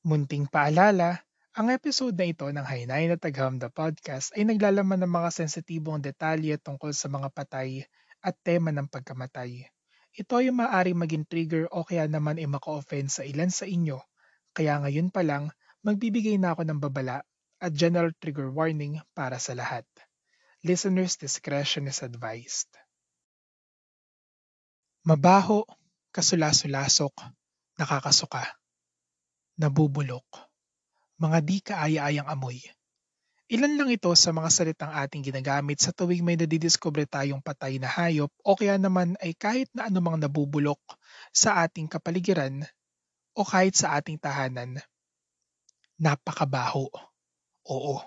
Munting paalala, ang episode na ito ng Hainay na Tagham the Podcast ay naglalaman ng mga sensitibong detalye tungkol sa mga patay at tema ng pagkamatay. Ito ay maaaring maging trigger o kaya naman ay maka-offend sa ilan sa inyo. Kaya ngayon pa lang, magbibigay na ako ng babala at general trigger warning para sa lahat. Listener's discretion is advised. Mabaho, kasula-sulasok, nakakasuka, nabubulok, mga di kaaya-ayang amoy. Ilan lang ito sa mga salitang ating ginagamit sa tuwing may nadidiskubre tayong patay na hayop o kaya naman ay kahit na anumang nabubulok sa ating kapaligiran o kahit sa ating tahanan. Napakabaho. Oo.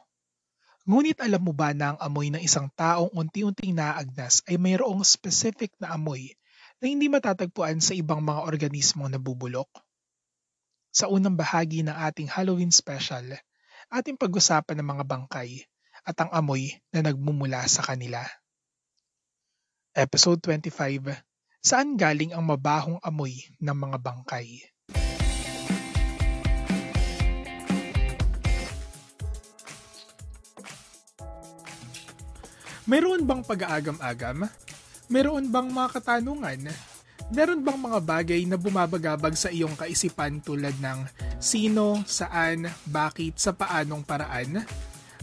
Ngunit alam mo ba na ang amoy ng isang taong unti-unting naagnas ay mayroong specific na amoy na hindi matatagpuan sa ibang mga organismong nabubulok. Sa unang bahagi ng ating Halloween special, ating pag-usapan ng mga bangkay at ang amoy na nagmumula sa kanila. Episode 25 Saan galing ang mabahong amoy ng mga bangkay? Meron bang pag-aagam-agam? Meron bang mga katanungan? Meron bang mga bagay na bumabagabag sa iyong kaisipan tulad ng sino, saan, bakit, sa paanong paraan?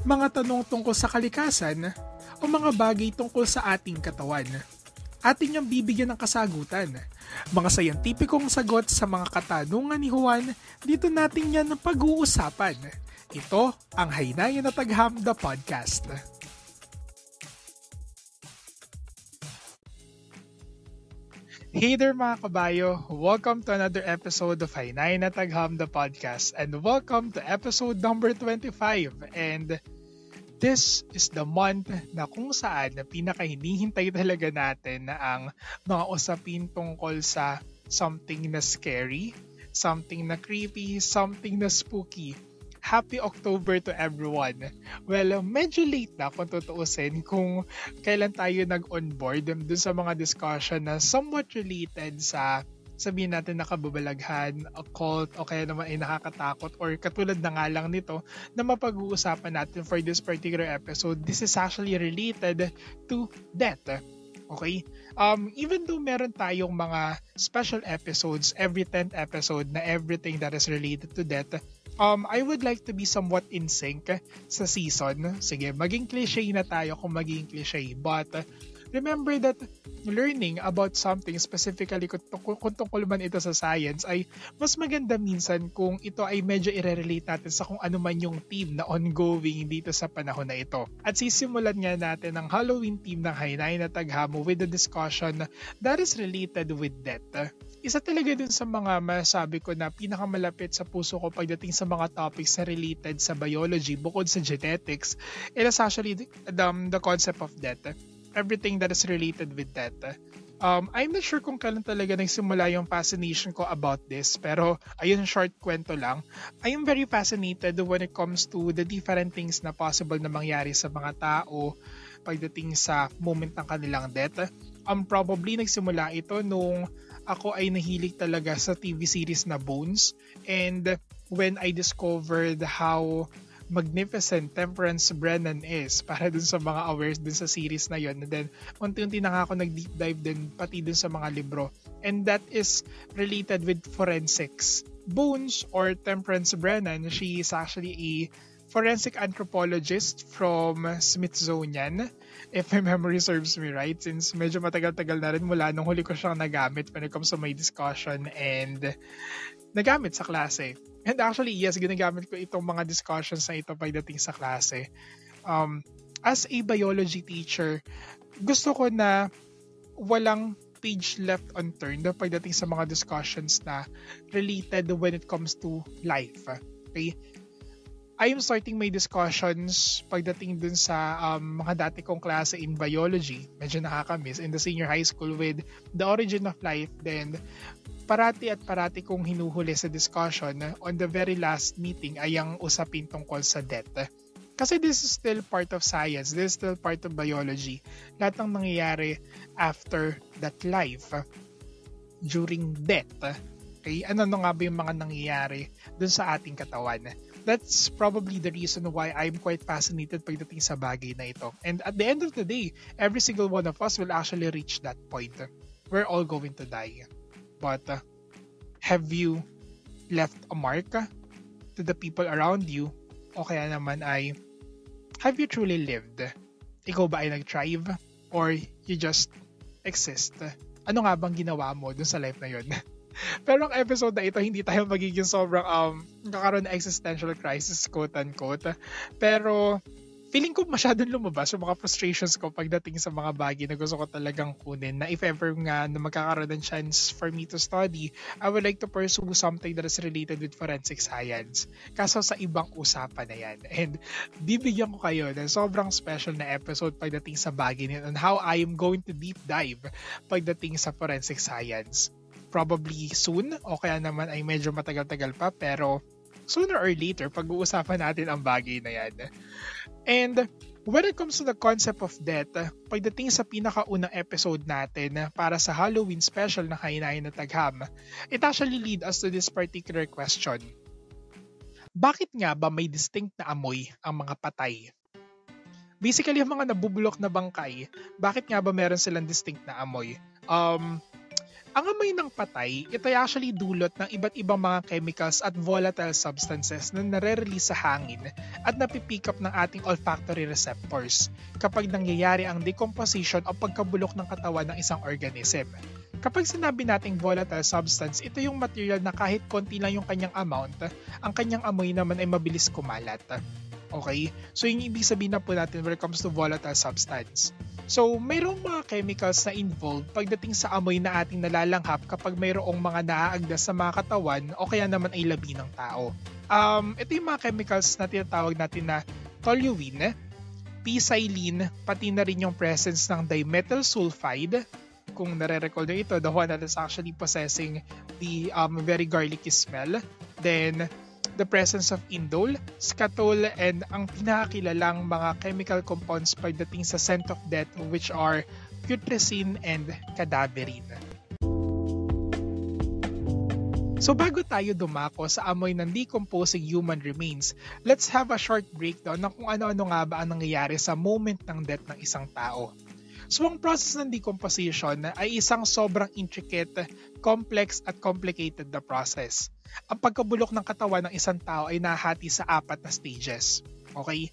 Mga tanong tungkol sa kalikasan o mga bagay tungkol sa ating katawan? Ating niyang bibigyan ng kasagutan. Mga sayantipikong sagot sa mga katanungan ni Juan, dito natin yan pag-uusapan. Ito ang Haynayan na Tagham the Podcast. Hey there mga kabayo! Welcome to another episode of Hainay na Tagham the Podcast. And welcome to episode number 25 and this is the month na kung saan na pinakahinihintay talaga natin na ang mga usapin tungkol sa something na scary, something na creepy, something na spooky Happy October to everyone. Well, medyo late na kung tutuusin kung kailan tayo nag-onboard dun sa mga discussion na somewhat related sa sabihin natin nakababalaghan, occult, o kaya naman ay nakakatakot or katulad na nga lang nito na mapag-uusapan natin for this particular episode. This is actually related to death. Okay? Um, even though meron tayong mga special episodes, every 10th episode na everything that is related to death, um, I would like to be somewhat in sync sa season. Sige, maging cliche na tayo kung maging cliche. But remember that learning about something specifically kung, kung tungkol man ito sa science ay mas maganda minsan kung ito ay medyo i-relate natin sa kung ano man yung team na ongoing dito sa panahon na ito. At sisimulan nga natin ang Halloween team ng Hainay na Taghamo with the discussion that is related with death isa talaga dun sa mga masabi ko na pinakamalapit sa puso ko pagdating sa mga topics na related sa biology bukod sa genetics, it is actually the, um, the concept of death. Everything that is related with death. Um, I'm not sure kung kailan talaga nagsimula yung fascination ko about this, pero ayun, short kwento lang. I am very fascinated when it comes to the different things na possible na mangyari sa mga tao pagdating sa moment ng kanilang death. Um, probably nagsimula ito nung ako ay nahilig talaga sa TV series na Bones. And when I discovered how magnificent Temperance Brennan is para dun sa mga aware dun sa series na yon and then unti-unti na ako nag-deep dive din pati dun sa mga libro and that is related with forensics Bones or Temperance Brennan she is actually a forensic anthropologist from Smithsonian if my memory serves me right, since medyo matagal-tagal na rin mula nung huli ko siyang nagamit when it comes to my discussion and nagamit sa klase. And actually, yes, ginagamit ko itong mga discussions na ito pagdating sa klase. Um, as a biology teacher, gusto ko na walang page left unturned pagdating sa mga discussions na related when it comes to life. Okay? I am starting my discussions pagdating dun sa um, mga dati kong klase in biology. Medyo nakakamiss in the senior high school with the origin of life. Then, parati at parati kong hinuhuli sa discussion on the very last meeting ay ang usapin tungkol sa death. Kasi this is still part of science. This is still part of biology. Lahat ng nangyayari after that life, during death, okay, ano na nga ba yung mga nangyayari dun sa ating katawan? That's probably the reason why I'm quite fascinated pagdating sa bagay na ito. And at the end of the day, every single one of us will actually reach that point. We're all going to die. But uh, have you left a mark to the people around you? O kaya naman ay, have you truly lived? Ikaw ba ay nag-thrive? Or you just exist? Ano nga bang ginawa mo dun sa life na yun? Pero ang episode na ito, hindi tayo magiging sobrang um, kakaroon na existential crisis, quote-unquote. Pero feeling ko masyadong lumabas yung mga frustrations ko pagdating sa mga bagay na gusto ko talagang kunin na if ever nga na magkakaroon ng chance for me to study, I would like to pursue something that is related with forensic science. Kaso sa ibang usapan na yan. And bibigyan ko kayo ng sobrang special na episode pagdating sa bagay nito on how I am going to deep dive pagdating sa forensic science probably soon o kaya naman ay medyo matagal-tagal pa pero sooner or later pag-uusapan natin ang bagay na yan. And when it comes to the concept of death, pagdating sa pinakaunang episode natin para sa Halloween special na Kainain na Tagham, it actually lead us to this particular question. Bakit nga ba may distinct na amoy ang mga patay? Basically, ang mga nabubulok na bangkay, bakit nga ba meron silang distinct na amoy? Um, ang amoy ng patay, ito ay actually dulot ng iba't ibang mga chemicals at volatile substances na nare-release sa hangin at napipick up ng ating olfactory receptors kapag nangyayari ang decomposition o pagkabulok ng katawan ng isang organism. Kapag sinabi nating volatile substance, ito yung material na kahit konti lang yung kanyang amount, ang kanyang amoy naman ay mabilis kumalat. Okay? So yung ibig sabihin na po natin when it comes to volatile substance. So, mayroong mga chemicals na involved pagdating sa amoy na ating nalalanghap kapag mayroong mga naaagdas sa mga katawan o kaya naman ay labi ng tao. Um, ito yung mga chemicals na tinatawag natin na toluene, p-xylene, pati na rin yung presence ng dimethyl sulfide. Kung nare-recall nyo ito, the one that is actually possessing the um, very garlicky smell. Then, the presence of indole, skatol, and ang pinakakilalang mga chemical compounds pagdating sa scent of death which are putrescine and cadaverine. So bago tayo dumako sa amoy ng decomposing human remains, let's have a short breakdown ng kung ano-ano nga ba ang nangyayari sa moment ng death ng isang tao. So ang process ng decomposition ay isang sobrang intricate, complex at complicated na process ang pagkabulok ng katawan ng isang tao ay nahati sa apat na stages. Okay?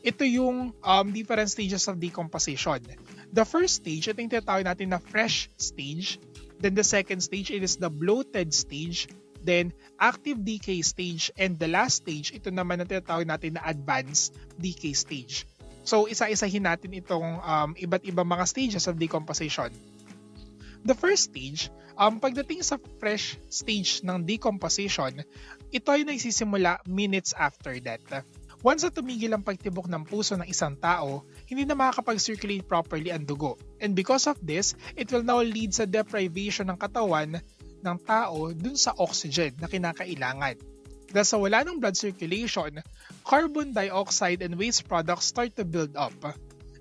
Ito yung um, different stages of decomposition. The first stage, ito yung tinatawag natin na fresh stage. Then the second stage, it is the bloated stage. Then active decay stage. And the last stage, ito naman ang tinatawag natin na advanced decay stage. So isa-isahin natin itong um, iba't ibang mga stages of decomposition. The first stage, um, pagdating sa fresh stage ng decomposition, ito ay nagsisimula minutes after death. Once na tumigil ang pagtibok ng puso ng isang tao, hindi na makakapag-circulate properly ang dugo. And because of this, it will now lead sa deprivation ng katawan ng tao dun sa oxygen na kinakailangan. Dahil sa wala ng blood circulation, carbon dioxide and waste products start to build up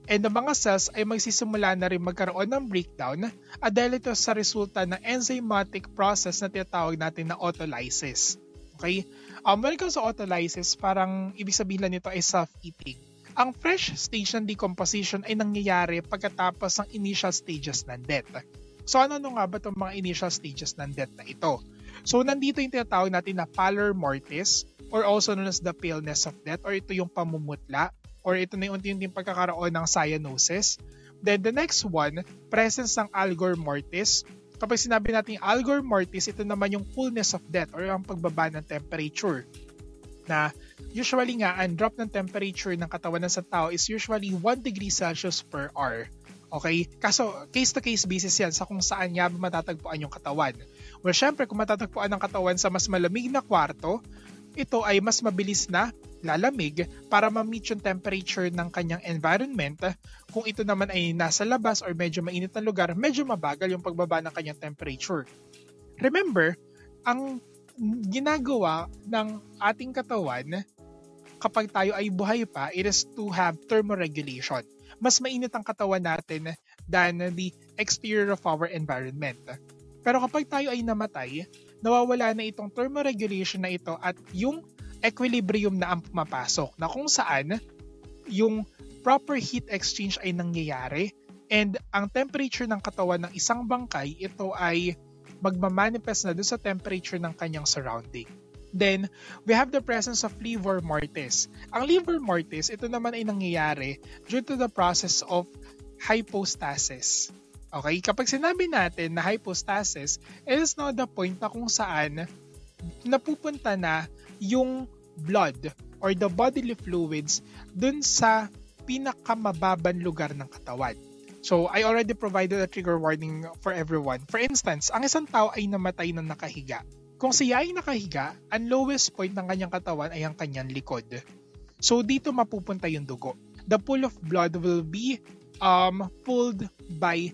and the mga cells ay magsisimula na rin magkaroon ng breakdown at dahil ito sa resulta ng enzymatic process na tinatawag natin na autolysis. Okay? Um, when it comes to autolysis, parang ibig sabihin lang nito ay self-eating. Ang fresh stage ng decomposition ay nangyayari pagkatapos ng initial stages ng death. So ano nga ba itong mga initial stages ng death na ito? So nandito yung tinatawag natin na pallor mortis or also known as the paleness of death or ito yung pamumutla or ito na yung unti-unting pagkakaroon ng cyanosis. Then the next one, presence ng algor mortis. Kapag sinabi natin algor mortis, ito naman yung fullness of death or ang pagbaba ng temperature. Na usually nga, ang drop ng temperature ng katawan ng sa tao is usually 1 degree Celsius per hour. Okay? Kaso, case-to-case basis yan sa kung saan nga matatagpuan yung katawan. Well, syempre, kung matatagpuan ang katawan sa mas malamig na kwarto, ito ay mas mabilis na lalamig para ma-meet yung temperature ng kanyang environment. Kung ito naman ay nasa labas or medyo mainit na lugar, medyo mabagal yung pagbaba ng kanyang temperature. Remember, ang ginagawa ng ating katawan kapag tayo ay buhay pa, it is to have thermoregulation. Mas mainit ang katawan natin than the exterior of our environment. Pero kapag tayo ay namatay, nawawala na itong thermoregulation na ito at yung equilibrium na ang pumapasok na kung saan yung proper heat exchange ay nangyayari and ang temperature ng katawan ng isang bangkay ito ay magmamanifest na doon sa temperature ng kanyang surrounding. Then, we have the presence of livor mortis. Ang livor mortis, ito naman ay nangyayari due to the process of hypostasis. Okay, kapag sinabi natin na hypostasis, it is now the point na kung saan napupunta na yung blood or the bodily fluids dun sa pinakamababang lugar ng katawan. So, I already provided a trigger warning for everyone. For instance, ang isang tao ay namatay na nakahiga. Kung siya ay nakahiga, ang lowest point ng kanyang katawan ay ang kanyang likod. So, dito mapupunta yung dugo. The pool of blood will be um, pulled by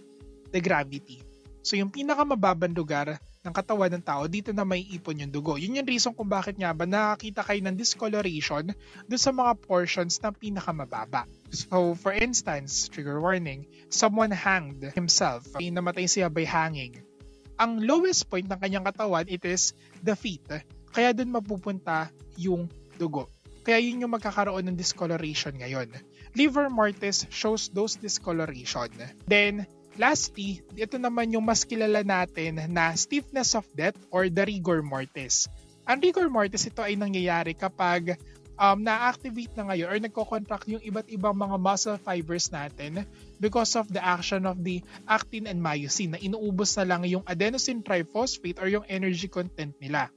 the gravity. So, yung pinakamababang lugar ng katawan ng tao, dito na may ipon yung dugo. Yun yung reason kung bakit nga ba nakakita kayo ng discoloration dun sa mga portions na pinakamababa. So, for instance, trigger warning, someone hanged himself. Namatay siya by hanging. Ang lowest point ng kanyang katawan, it is the feet. Kaya dun mapupunta yung dugo. Kaya yun yung magkakaroon ng discoloration ngayon. Liver mortis shows those discoloration. Then, Lastly, ito naman yung mas kilala natin na stiffness of death or the rigor mortis. Ang rigor mortis ito ay nangyayari kapag um, na-activate na ngayon or nagko-contract yung iba't ibang mga muscle fibers natin because of the action of the actin and myosin na inuubos na lang yung adenosine triphosphate or yung energy content nila.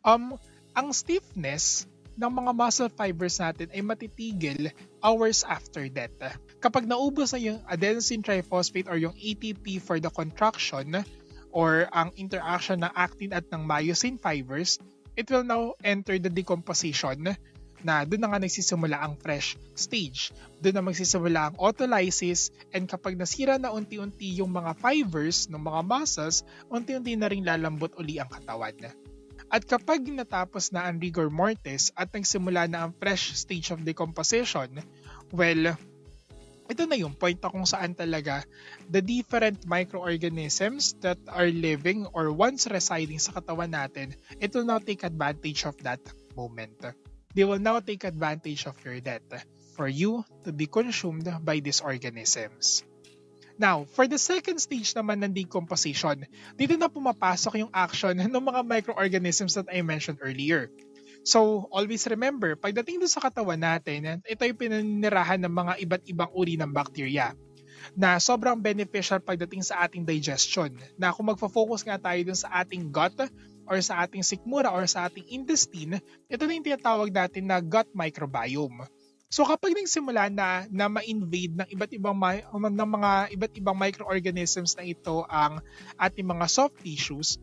Um, ang stiffness ng mga muscle fibers natin ay matitigil hours after death. Kapag naubos na yung adenosine triphosphate or yung ATP for the contraction or ang interaction ng actin at ng myosin fibers, it will now enter the decomposition na doon na nga nagsisimula ang fresh stage. Doon na magsisimula ang autolysis and kapag nasira na unti-unti yung mga fibers ng mga muscles, unti-unti na rin lalambot uli ang katawan. At kapag natapos na ang rigor mortis at nagsimula na ang fresh stage of decomposition, well, ito na yung point na kung saan talaga the different microorganisms that are living or once residing sa katawan natin, it will now take advantage of that moment. They will now take advantage of your death for you to be consumed by these organisms. Now, for the second stage naman ng decomposition, dito na pumapasok yung action ng mga microorganisms that I mentioned earlier. So, always remember, pagdating doon sa katawan natin, ito yung pinanirahan ng mga iba't ibang uri ng bacteria na sobrang beneficial pagdating sa ating digestion. Na kung magfo-focus nga tayo dun sa ating gut or sa ating sikmura or sa ating intestine, ito na yung tinatawag natin na gut microbiome. So kapag nagsimula na na ma-invade ng iba't ibang ng mga iba't ibang microorganisms na ito ang ating mga soft tissues,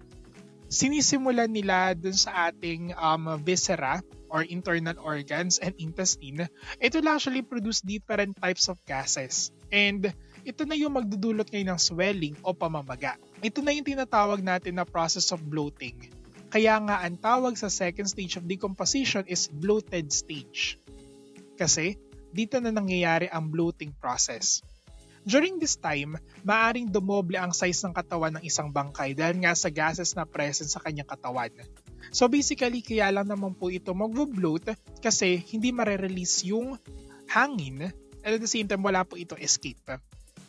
sinisimulan nila dun sa ating um, viscera or internal organs and intestine, it will actually produce different types of gases. And ito na yung magdudulot ngayon ng swelling o pamamaga. Ito na yung tinatawag natin na process of bloating. Kaya nga ang tawag sa second stage of decomposition is bloated stage kasi dito na nangyayari ang bloating process. During this time, maaring dumoble ang size ng katawan ng isang bangkay dahil nga sa gases na present sa kanyang katawan. So basically, kaya lang naman po ito mag-bloat kasi hindi mare-release yung hangin and at the same time wala po ito escape.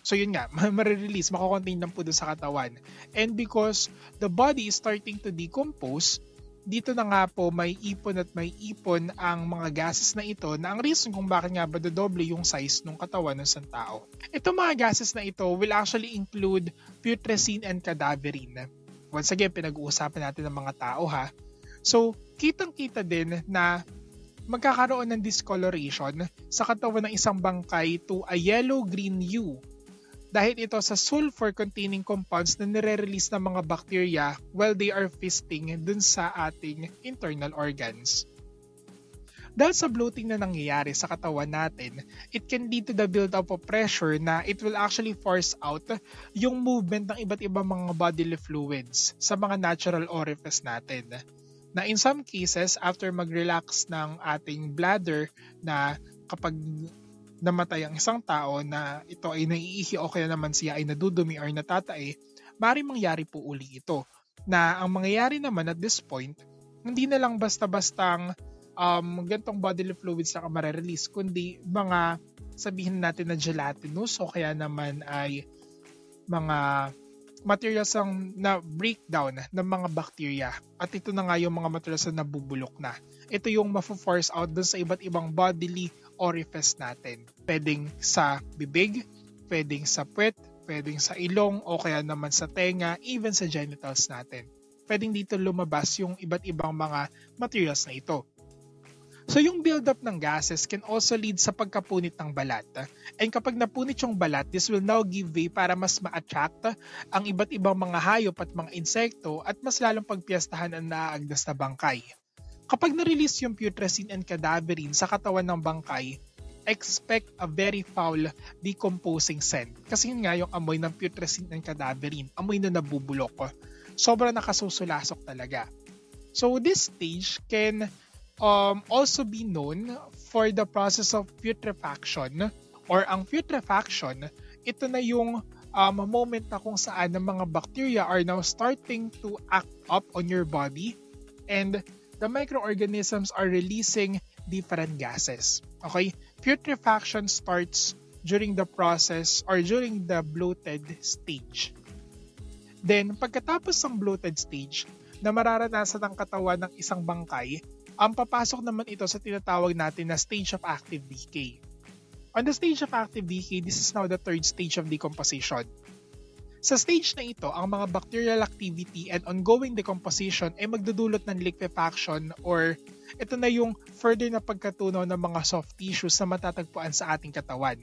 So yun nga, mare-release, makakontain lang po doon sa katawan. And because the body is starting to decompose, dito na nga po may ipon at may ipon ang mga gases na ito na ang reason kung bakit nga ba dodoble yung size ng katawan ng isang tao. Itong mga gases na ito will actually include putrescine and cadaverine. Once again, pinag-uusapan natin ng mga tao ha. So, kitang-kita din na magkakaroon ng discoloration sa katawan ng isang bangkay to a yellow-green hue dahil ito sa sulfur-containing compounds na nire-release ng mga bacteria while they are feasting dun sa ating internal organs. Dahil sa bloating na nangyayari sa katawan natin, it can lead to the build-up of pressure na it will actually force out yung movement ng iba't ibang mga bodily fluids sa mga natural orifice natin. Na in some cases, after mag-relax ng ating bladder na kapag namatay ang isang tao na ito ay naiihi o kaya naman siya ay nadudumi or natatay, mari mangyari po uli ito. Na ang mangyayari naman at this point, hindi na lang basta-bastang um, gantong bodily fluids na marerelease, kundi mga sabihin natin na gelatinous o kaya naman ay mga materials ang na breakdown ng mga bacteria at ito na nga yung mga materials na nabubulok na. Ito yung mafo-force out dun sa iba't ibang bodily orifice natin. Pwedeng sa bibig, pwedeng sa puwet, pwedeng sa ilong o kaya naman sa tenga, even sa genitals natin. Pwedeng dito lumabas yung iba't ibang mga materials na ito. So yung buildup ng gases can also lead sa pagkapunit ng balat. And kapag napunit yung balat, this will now give way para mas ma-attract ang iba't ibang mga hayop at mga insekto at mas lalong pagpiyastahan ang naaagdas na bangkay. Kapag na-release yung putrescine and cadaverine sa katawan ng bangkay, expect a very foul decomposing scent. Kasi yun nga yung amoy ng putrescine and cadaverine, amoy na nabubulok. Sobrang nakasusulasok talaga. So this stage can um, also be known for the process of putrefaction or ang putrefaction, ito na yung um, moment na kung saan ang mga bacteria are now starting to act up on your body and the microorganisms are releasing different gases. Okay? Putrefaction starts during the process or during the bloated stage. Then, pagkatapos ng bloated stage, na mararanasan ng katawan ng isang bangkay, ang papasok naman ito sa tinatawag natin na stage of active decay. On the stage of active decay, this is now the third stage of decomposition. Sa stage na ito, ang mga bacterial activity and ongoing decomposition ay magdudulot ng liquefaction or ito na yung further na pagkatunaw ng mga soft tissues na matatagpuan sa ating katawan.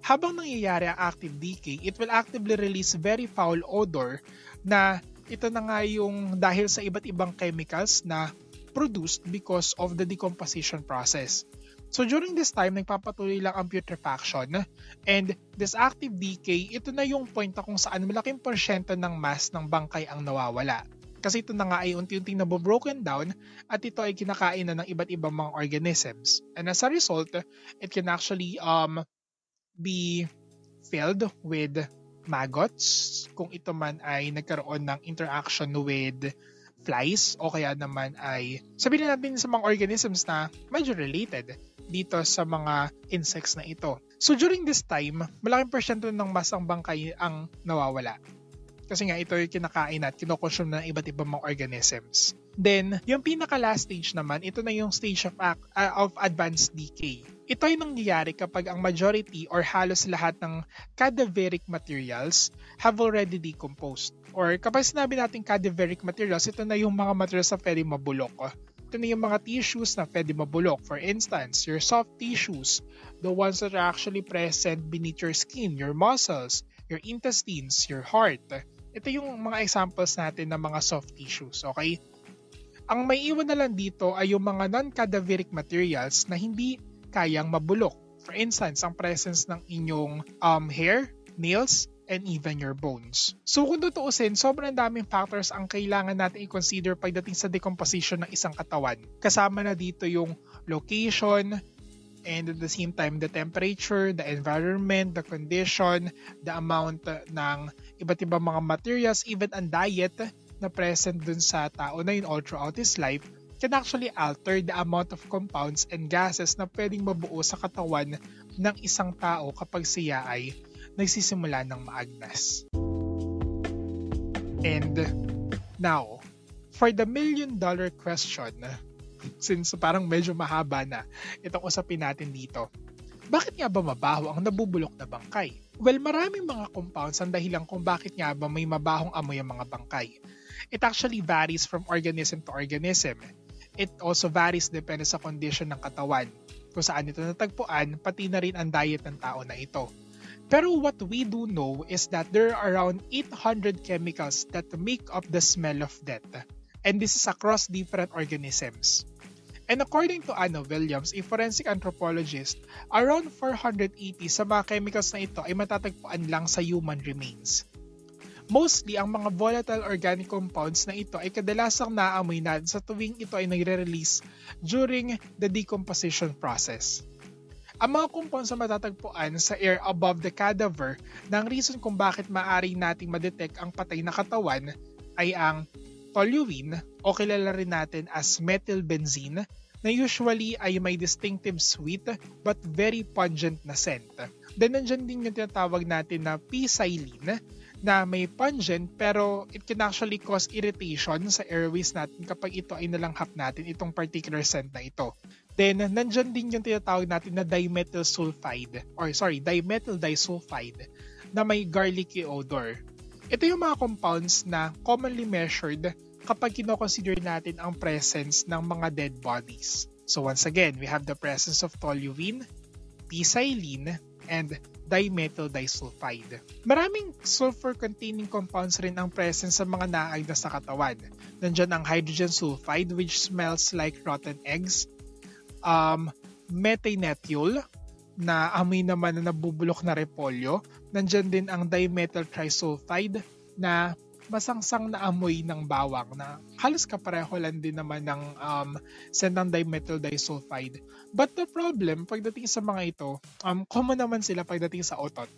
Habang nangyayari ang active decay, it will actively release very foul odor na ito na nga yung dahil sa iba't ibang chemicals na produced because of the decomposition process. So during this time, nagpapatuloy lang ang putrefaction and this active decay, ito na yung point na kung saan malaking porsyento ng mass ng bangkay ang nawawala. Kasi ito na nga ay unti-unting nabobroken down at ito ay kinakain na ng iba't ibang mga organisms. And as a result, it can actually um, be filled with maggots kung ito man ay nagkaroon ng interaction with flies o kaya naman ay sabihin natin sa mga organisms na medyo related dito sa mga insects na ito. So during this time, malaking porsyento ng masang bangkay ang nawawala. Kasi nga ito yung kinakain at kinokonsume ng iba't ibang mga organisms. Then, yung pinaka-last stage naman, ito na yung stage of, uh, of advanced decay. Ito ay nangyayari kapag ang majority or halos lahat ng cadaveric materials have already decomposed. Or kapag sinabi natin cadaveric materials, ito na yung mga materials na pwede mabulok. Ito na yung mga tissues na pwede mabulok. For instance, your soft tissues, the ones that are actually present beneath your skin, your muscles, your intestines, your heart, ito yung mga examples natin ng mga soft tissues, okay? Ang may iwan na lang dito ay yung mga non-cadaveric materials na hindi kayang mabulok. For instance, ang presence ng inyong um, hair, nails, and even your bones. So kung tutuusin, sobrang daming factors ang kailangan natin i-consider pagdating sa decomposition ng isang katawan. Kasama na dito yung location, and at the same time the temperature, the environment, the condition, the amount ng iba't ibang mga materials, even ang diet na present dun sa tao na yun all throughout his life can actually alter the amount of compounds and gases na pwedeng mabuo sa katawan ng isang tao kapag siya ay nagsisimula ng maagnas. And now, for the million dollar question, since parang medyo mahaba na itong usapin natin dito. Bakit nga ba mabaho ang nabubulok na bangkay? Well, maraming mga compounds ang dahilan kung bakit nga ba may mabahong amoy ang mga bangkay. It actually varies from organism to organism. It also varies depende sa condition ng katawan, kung saan ito natagpuan, pati na rin ang diet ng tao na ito. Pero what we do know is that there are around 800 chemicals that make up the smell of death. And this is across different organisms. And according to Anna Williams, a forensic anthropologist, around 480 sa mga chemicals na ito ay matatagpuan lang sa human remains. Mostly, ang mga volatile organic compounds na ito ay kadalasang naamoy natin sa tuwing ito ay nagre-release during the decomposition process. Ang mga compounds na matatagpuan sa air above the cadaver na ang reason kung bakit maaari nating madetect ang patay na katawan ay ang toluene o kilala rin natin as methylbenzene na usually ay may distinctive sweet but very pungent na scent. Then nandyan din yung tinatawag natin na p-xylene na may pungent pero it can actually cause irritation sa airways natin kapag ito ay nalanghap natin itong particular scent na ito. Then, nandyan din yung tinatawag natin na dimethyl sulfide, or sorry, dimethyl disulfide, na may garlicky odor. Ito yung mga compounds na commonly measured kapag kinoconsider natin ang presence ng mga dead bodies. So once again, we have the presence of toluene, p-xylene, and dimethyl disulfide. Maraming sulfur-containing compounds rin ang presence sa mga naay na sa katawan. Nandyan ang hydrogen sulfide which smells like rotten eggs, um, methanethiol na amoy naman na nabubulok na repolyo. Nandyan din ang dimethyl trisulfide na masangsang na amoy ng bawang na halos kapareho lang din naman ng um, scent ng dimethyl disulfide. But the problem, pagdating sa mga ito, um, common naman sila pagdating sa otot.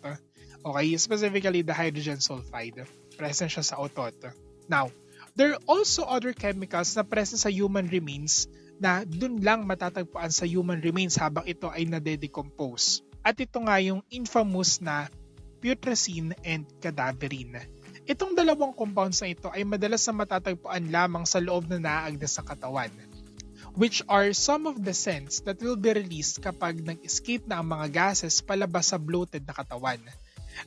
Okay, specifically the hydrogen sulfide. Present siya sa otot. Now, there are also other chemicals na present sa human remains na dun lang matatagpuan sa human remains habang ito ay nade-decompose. At ito nga yung infamous na putrescine and cadaverine. Itong dalawang compounds na ito ay madalas na matatagpuan lamang sa loob na naagda sa katawan, which are some of the scents that will be released kapag nag-escape na ang mga gases palabas sa bloated na katawan.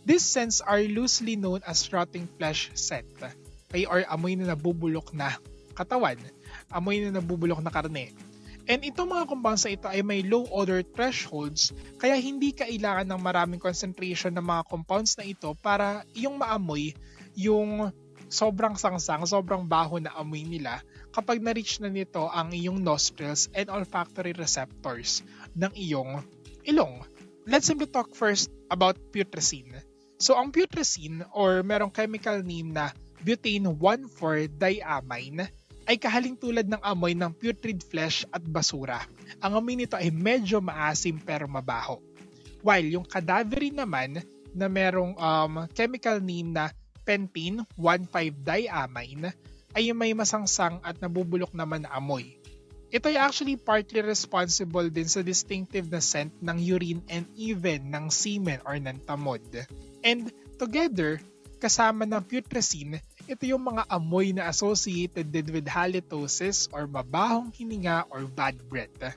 These scents are loosely known as rotting flesh scent, ay or amoy na nabubulok na katawan amoy na nabubulok na karne. And itong mga na ito ay may low odor thresholds kaya hindi kailangan ng maraming concentration ng mga compounds na ito para yung maamoy yung sobrang sangsang, sobrang baho na amoy nila kapag na-reach na nito ang iyong nostrils and olfactory receptors ng iyong ilong. Let's simply talk first about putrescine. So ang putrescine or merong chemical name na butane 1,4-diamine ay kahaling tulad ng amoy ng putrid flesh at basura. Ang amoy nito ay medyo maasim pero mabaho. While yung cadaverine naman na merong um, chemical name na pentene 1,5-diamine ay may masangsang at nabubulok naman na amoy. Ito ay actually partly responsible din sa distinctive na scent ng urine and even ng semen or ng tamod. And together, kasama ng putrescine, ito yung mga amoy na associated din with halitosis or mabahong hininga or bad breath.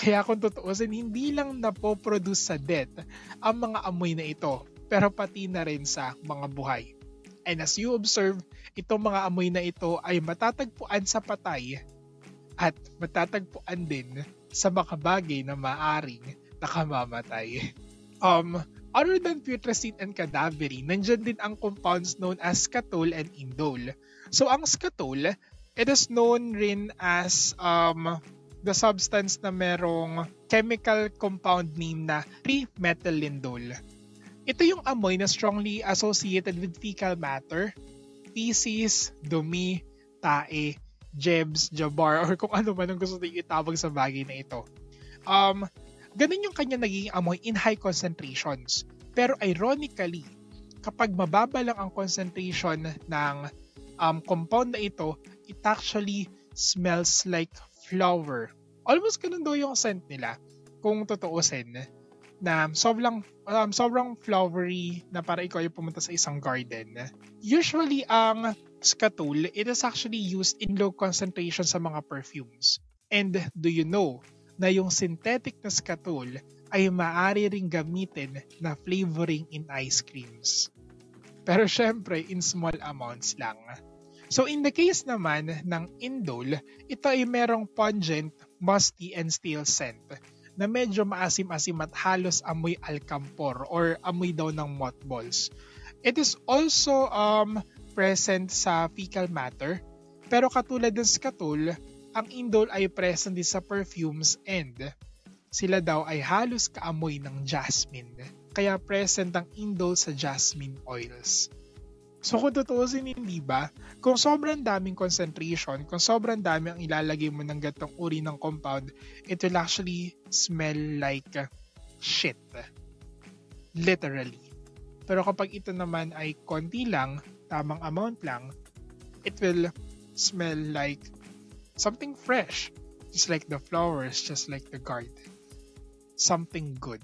Kaya kung tutuusin, hindi lang napoproduce sa death ang mga amoy na ito, pero pati na rin sa mga buhay. And as you observe, itong mga amoy na ito ay matatagpuan sa patay at matatagpuan din sa mga bagay na maaring nakamamatay. Um, Other than putrescine and cadaverine, nandyan din ang compounds known as scatol and indole. So ang scatol, it is known rin as um, the substance na merong chemical compound name na 3-methylindole. Ito yung amoy na strongly associated with fecal matter, feces, dumi, tae, jebs, jabar, or kung ano man ang gusto nyo itawag sa bagay na ito. Um, Ganun yung kanya naging amoy in high concentrations. Pero ironically, kapag mababa lang ang concentration ng um, compound na ito, it actually smells like flower. Almost ganun daw yung scent nila kung tutuusin na sobrang um, sobrang flowery na para ikaw ay pumunta sa isang garden. Usually ang scatol, it is actually used in low concentration sa mga perfumes. And do you know na yung synthetic na skatol ay maaari ring gamitin na flavoring in ice creams. Pero syempre, in small amounts lang. So in the case naman ng indole, ito ay merong pungent, musty, and stale scent na medyo maasim-asim at halos amoy alkampor or amoy daw ng mothballs. It is also um, present sa fecal matter pero katulad ng skatul, ang indol ay present din sa perfumes and sila daw ay halos kaamoy ng jasmine. Kaya present ang indol sa jasmine oils. So kung tutuusin hindi ba, kung sobrang daming concentration, kung sobrang dami ang ilalagay mo ng gatong uri ng compound, it will actually smell like shit. Literally. Pero kapag ito naman ay konti lang, tamang amount lang, it will smell like something fresh. Just like the flowers, just like the garden. Something good.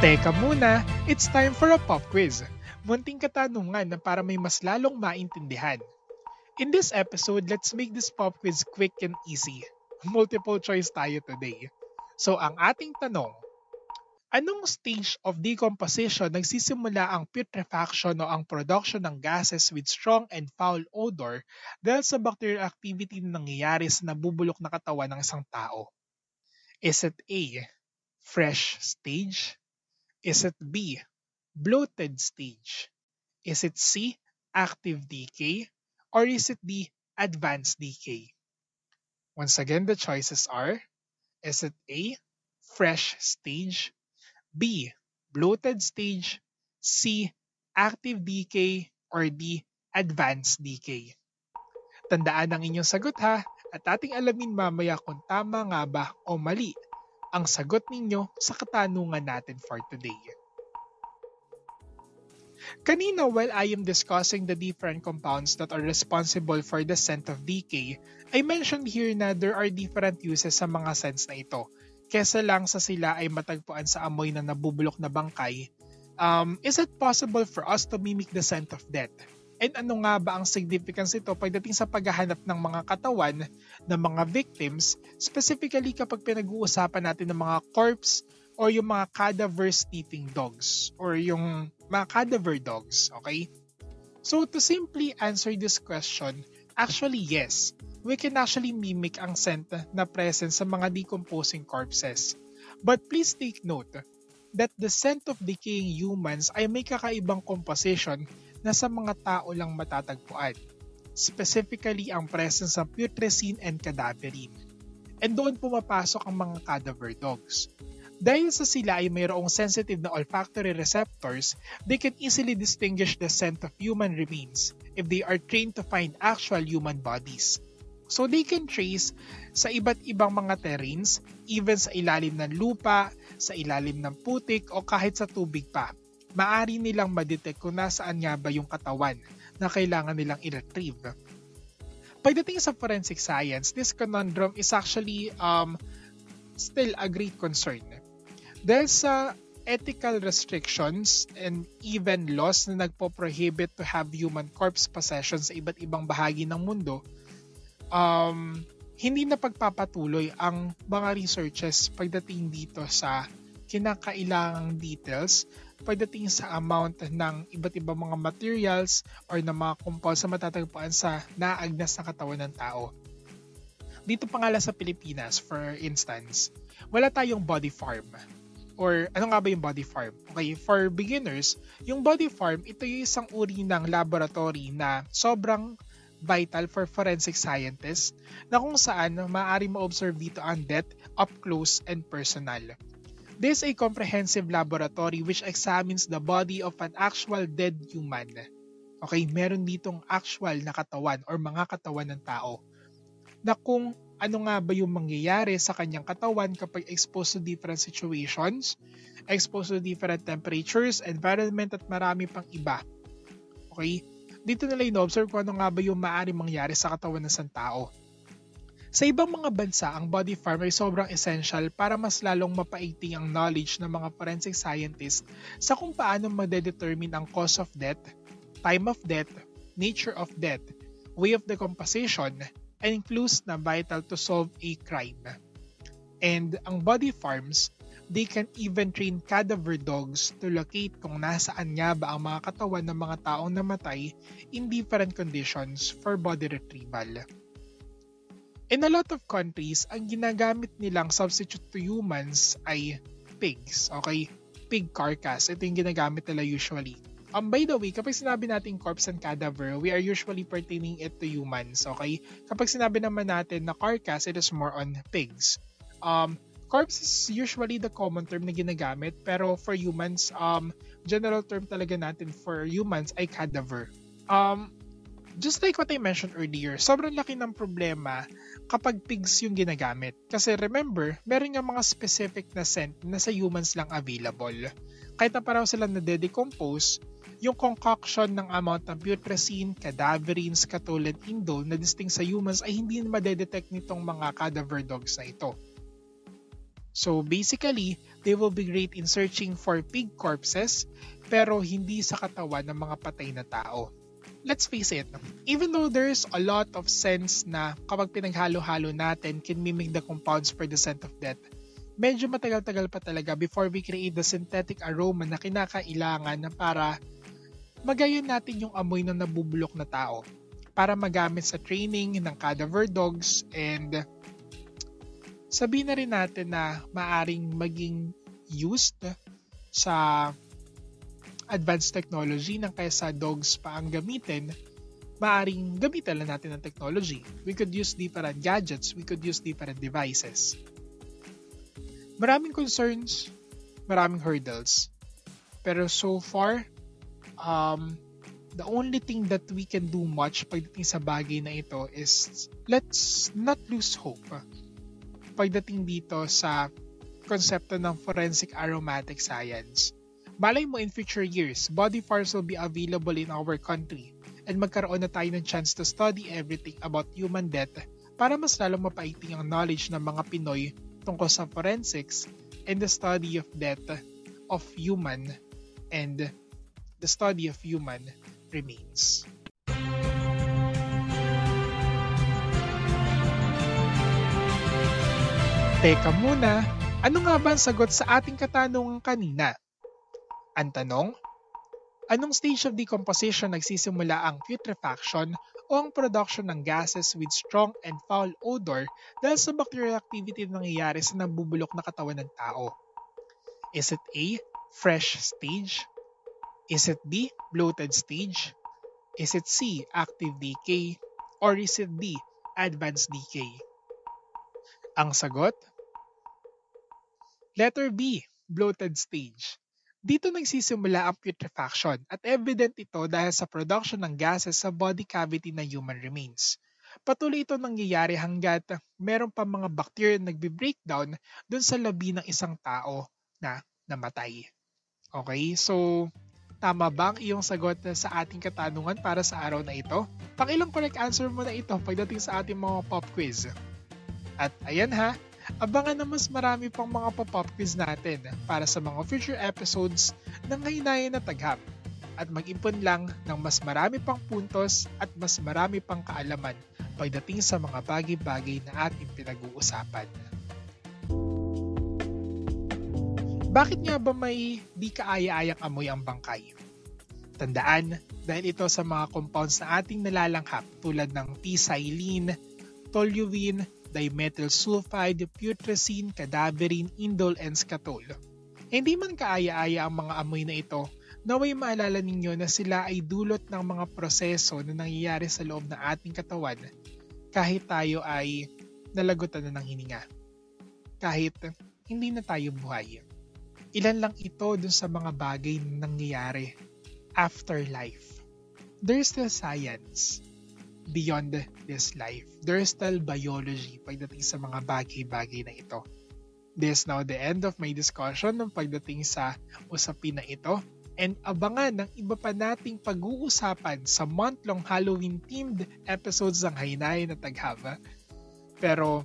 Teka muna, it's time for a pop quiz. Munting katanungan na para may mas lalong maintindihan. In this episode, let's make this pop quiz quick and easy. Multiple choice tayo today. So ang ating tanong, anong stage of decomposition nagsisimula ang putrefaction o ang production ng gases with strong and foul odor dahil sa bacterial activity na nangyayari sa nabubulok na katawan ng isang tao? Is it A. Fresh stage? Is it B, bloated stage? Is it C, active decay? Or is it D, advanced decay? Once again, the choices are, is it A, fresh stage, B, bloated stage, C, active decay, or D, advanced decay? Tandaan ang inyong sagot ha, at ating alamin mamaya kung tama nga ba o mali ang sagot ninyo sa katanungan natin for today. Kanina while I am discussing the different compounds that are responsible for the scent of decay, I mentioned here na there are different uses sa mga scents na ito. Kesa lang sa sila ay matagpuan sa amoy na nabubulok na bangkay, um, is it possible for us to mimic the scent of death? And ano nga ba ang significance ito pagdating sa paghahanap ng mga katawan ng mga victims, specifically kapag pinag-uusapan natin ng mga corpse or yung mga cadaver sniffing dogs or yung mga cadaver dogs, okay? So to simply answer this question, actually yes, we can actually mimic ang scent na present sa mga decomposing corpses. But please take note that the scent of decaying humans ay may kakaibang composition na sa mga tao lang matatagpuan, specifically ang presence ng putrescine and cadaverine. And doon pumapasok ang mga cadaver dogs. Dahil sa sila ay mayroong sensitive na olfactory receptors, they can easily distinguish the scent of human remains if they are trained to find actual human bodies. So they can trace sa iba't ibang mga terrains, even sa ilalim ng lupa, sa ilalim ng putik o kahit sa tubig pa maari nilang madetect kung nasaan nga ba yung katawan na kailangan nilang i-retrieve. Pagdating sa forensic science, this conundrum is actually um, still a great concern. Dahil sa ethical restrictions and even laws na nagpo-prohibit to have human corpse possession sa iba't ibang bahagi ng mundo, um, hindi na pagpapatuloy ang mga researches pagdating dito sa kinakailangang details pagdating sa amount ng iba't ibang mga materials or ng mga compounds na matatagpuan sa naagnas na katawan ng tao. Dito pa nga sa Pilipinas, for instance, wala tayong body farm. Or ano nga ba yung body farm? Okay, for beginners, yung body farm, ito yung isang uri ng laboratory na sobrang vital for forensic scientists na kung saan maaari ma-observe dito ang death up close and personal. This is a comprehensive laboratory which examines the body of an actual dead human. Okay, meron ditong actual na katawan or mga katawan ng tao na kung ano nga ba yung mangyayari sa kanyang katawan kapag exposed to different situations, exposed to different temperatures, environment at marami pang iba. Okay? Dito nila ino-observe kung ano nga ba yung maaari mangyari sa katawan ng isang tao. Sa ibang mga bansa, ang body farm ay sobrang essential para mas lalong mapaiting ang knowledge ng mga forensic scientists sa kung paano madedetermine ang cause of death, time of death, nature of death, way of decomposition, and clues na vital to solve a crime. And ang body farms they can even train cadaver dogs to locate kung nasaan nga ba ang mga katawan ng mga taong namatay in different conditions for body retrieval. In a lot of countries, ang ginagamit nilang substitute to humans ay pigs, okay? Pig carcass, ito yung ginagamit nila usually. Um, by the way, kapag sinabi natin corpse and cadaver, we are usually pertaining it to humans, okay? Kapag sinabi naman natin na carcass, it is more on pigs. Um, corpse is usually the common term na ginagamit, pero for humans, um, general term talaga natin for humans ay cadaver. Um, just like what I mentioned earlier, sobrang laki ng problema kapag pigs yung ginagamit. Kasi remember, meron nga mga specific na scent na sa humans lang available. Kahit na parang sila na-decompose, yung concoction ng amount ng putrescine, cadaverine, scatolin, indole na distinct sa humans ay hindi madedetect nitong mga cadaver dogs na ito. So basically, they will be great in searching for pig corpses pero hindi sa katawan ng mga patay na tao. Let's face it, even though there's a lot of sense na kapag pinaghalo-halo natin can mimic the compounds for the scent of death, medyo matagal-tagal pa talaga before we create the synthetic aroma na kinakailangan na para magayon natin yung amoy ng nabubulok na tao para magamit sa training ng cadaver dogs and sabihin na rin natin na maaring maging used sa advanced technology ng kaysa dogs pa ang gamitin, maaring gamitin lang natin ng technology. We could use different gadgets, we could use different devices. Maraming concerns, maraming hurdles. Pero so far, um, the only thing that we can do much pagdating sa bagay na ito is let's not lose hope pagdating dito sa konsepto ng forensic aromatic science. Malay mo in future years, body farms will be available in our country and magkaroon na tayo ng chance to study everything about human death para mas lalong mapaiting ang knowledge ng mga Pinoy tungkol sa forensics and the study of death of human and the study of human remains. Teka muna, ano nga ba ang sagot sa ating katanungan kanina? Ang tanong, anong stage of decomposition nagsisimula ang putrefaction o ang production ng gases with strong and foul odor dahil sa bacterial activity na nangyayari sa nabubulok na katawan ng tao? Is it A. Fresh stage? Is it B. Bloated stage? Is it C. Active decay? Or is it D. Advanced decay? Ang sagot? Letter B. Bloated stage. Dito nagsisimula ang putrefaction at evident ito dahil sa production ng gases sa body cavity ng human remains. Patuloy ito nangyayari hanggat meron pa mga bacteria nagbe-breakdown dun sa labi ng isang tao na namatay. Okay, so Tama ba ang iyong sagot sa ating katanungan para sa araw na ito? Pakilang correct answer mo na ito pagdating sa ating mga pop quiz. At ayan ha, abangan na mas marami pang mga pop-up quiz natin para sa mga future episodes ng Hinayan na Tagham at mag-impon lang ng mas marami pang puntos at mas marami pang kaalaman pagdating sa mga bagay-bagay na ating pinag-uusapan. Bakit nga ba may di kaaya-ayang amoy ang bangkay? Tandaan, dahil ito sa mga compounds na ating nalalanghap tulad ng P-xylene, toluene, dimethyl sulfide, putrescine, cadaverine, indole, and scatol. Hindi man kaaya-aya ang mga amoy na ito, naway maalala ninyo na sila ay dulot ng mga proseso na nangyayari sa loob ng ating katawan kahit tayo ay nalagutan na ng hininga. Kahit hindi na tayo buhay. Ilan lang ito dun sa mga bagay na nangyayari after life. There's still science beyond this life. There's still biology pagdating sa mga bagay-bagay na ito. This is now the end of my discussion ng pagdating sa usapin na ito and abangan ng iba pa nating pag-uusapan sa month-long Halloween-themed episodes ng Hainay na Taghava. Pero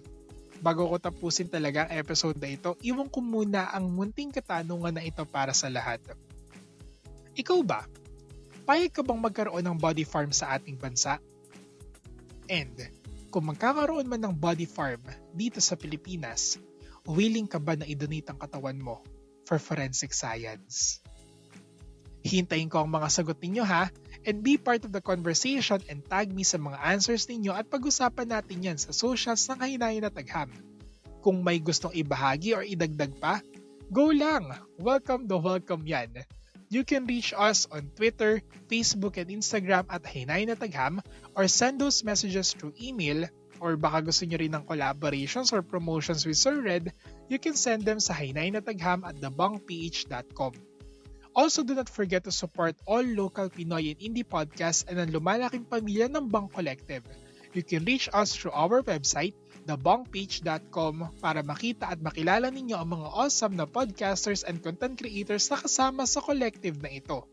bago ko tapusin talaga ang episode na ito, iwan ko muna ang munting katanungan na ito para sa lahat. Ikaw ba? Payag ka bang magkaroon ng body farm sa ating bansa? And kung magkakaroon man ng body farm dito sa Pilipinas, willing ka ba na idonate ang katawan mo for forensic science? Hintayin ko ang mga sagot ninyo ha and be part of the conversation and tag me sa mga answers ninyo at pag-usapan natin yan sa socials ng Kahinayan at Tagham. Kung may gustong ibahagi or idagdag pa, go lang! Welcome to welcome yan! You can reach us on Twitter, Facebook, and Instagram at Hinay na Tagham or send those messages through email or baka gusto nyo rin ng collaborations or promotions with Sir Red, you can send them sa hinay-na-tagham at thebangph.com. Also, do not forget to support all local Pinoy and indie podcasts and ang lumalaking pamilya ng Bang Collective. You can reach us through our website, thebongpage.com para makita at makilala ninyo ang mga awesome na podcasters and content creators na kasama sa collective na ito.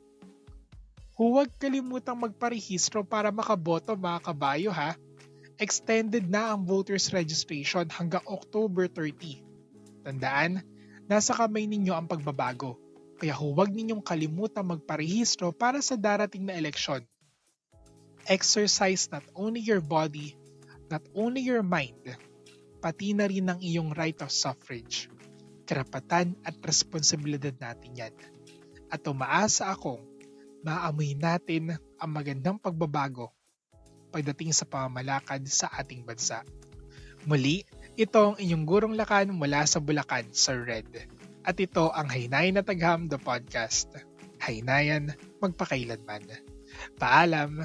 Huwag kalimutang magparehistro para makaboto mga kabayo ha. Extended na ang voters registration hanggang October 30. Tandaan, nasa kamay ninyo ang pagbabago kaya huwag ninyong kalimutan magparehistro para sa darating na eleksyon. Exercise not only your body, not only your mind, pati na rin ang iyong right of suffrage. Karapatan at responsibilidad natin yan. At umaasa akong maamoy natin ang magandang pagbabago pagdating sa pamamalakad sa ating bansa. Muli, ito ang inyong gurong lakan mula sa Bulacan, Sir Red. At ito ang Haynayan na Tagham the Podcast. Haynayan, magpakailanman. Paalam!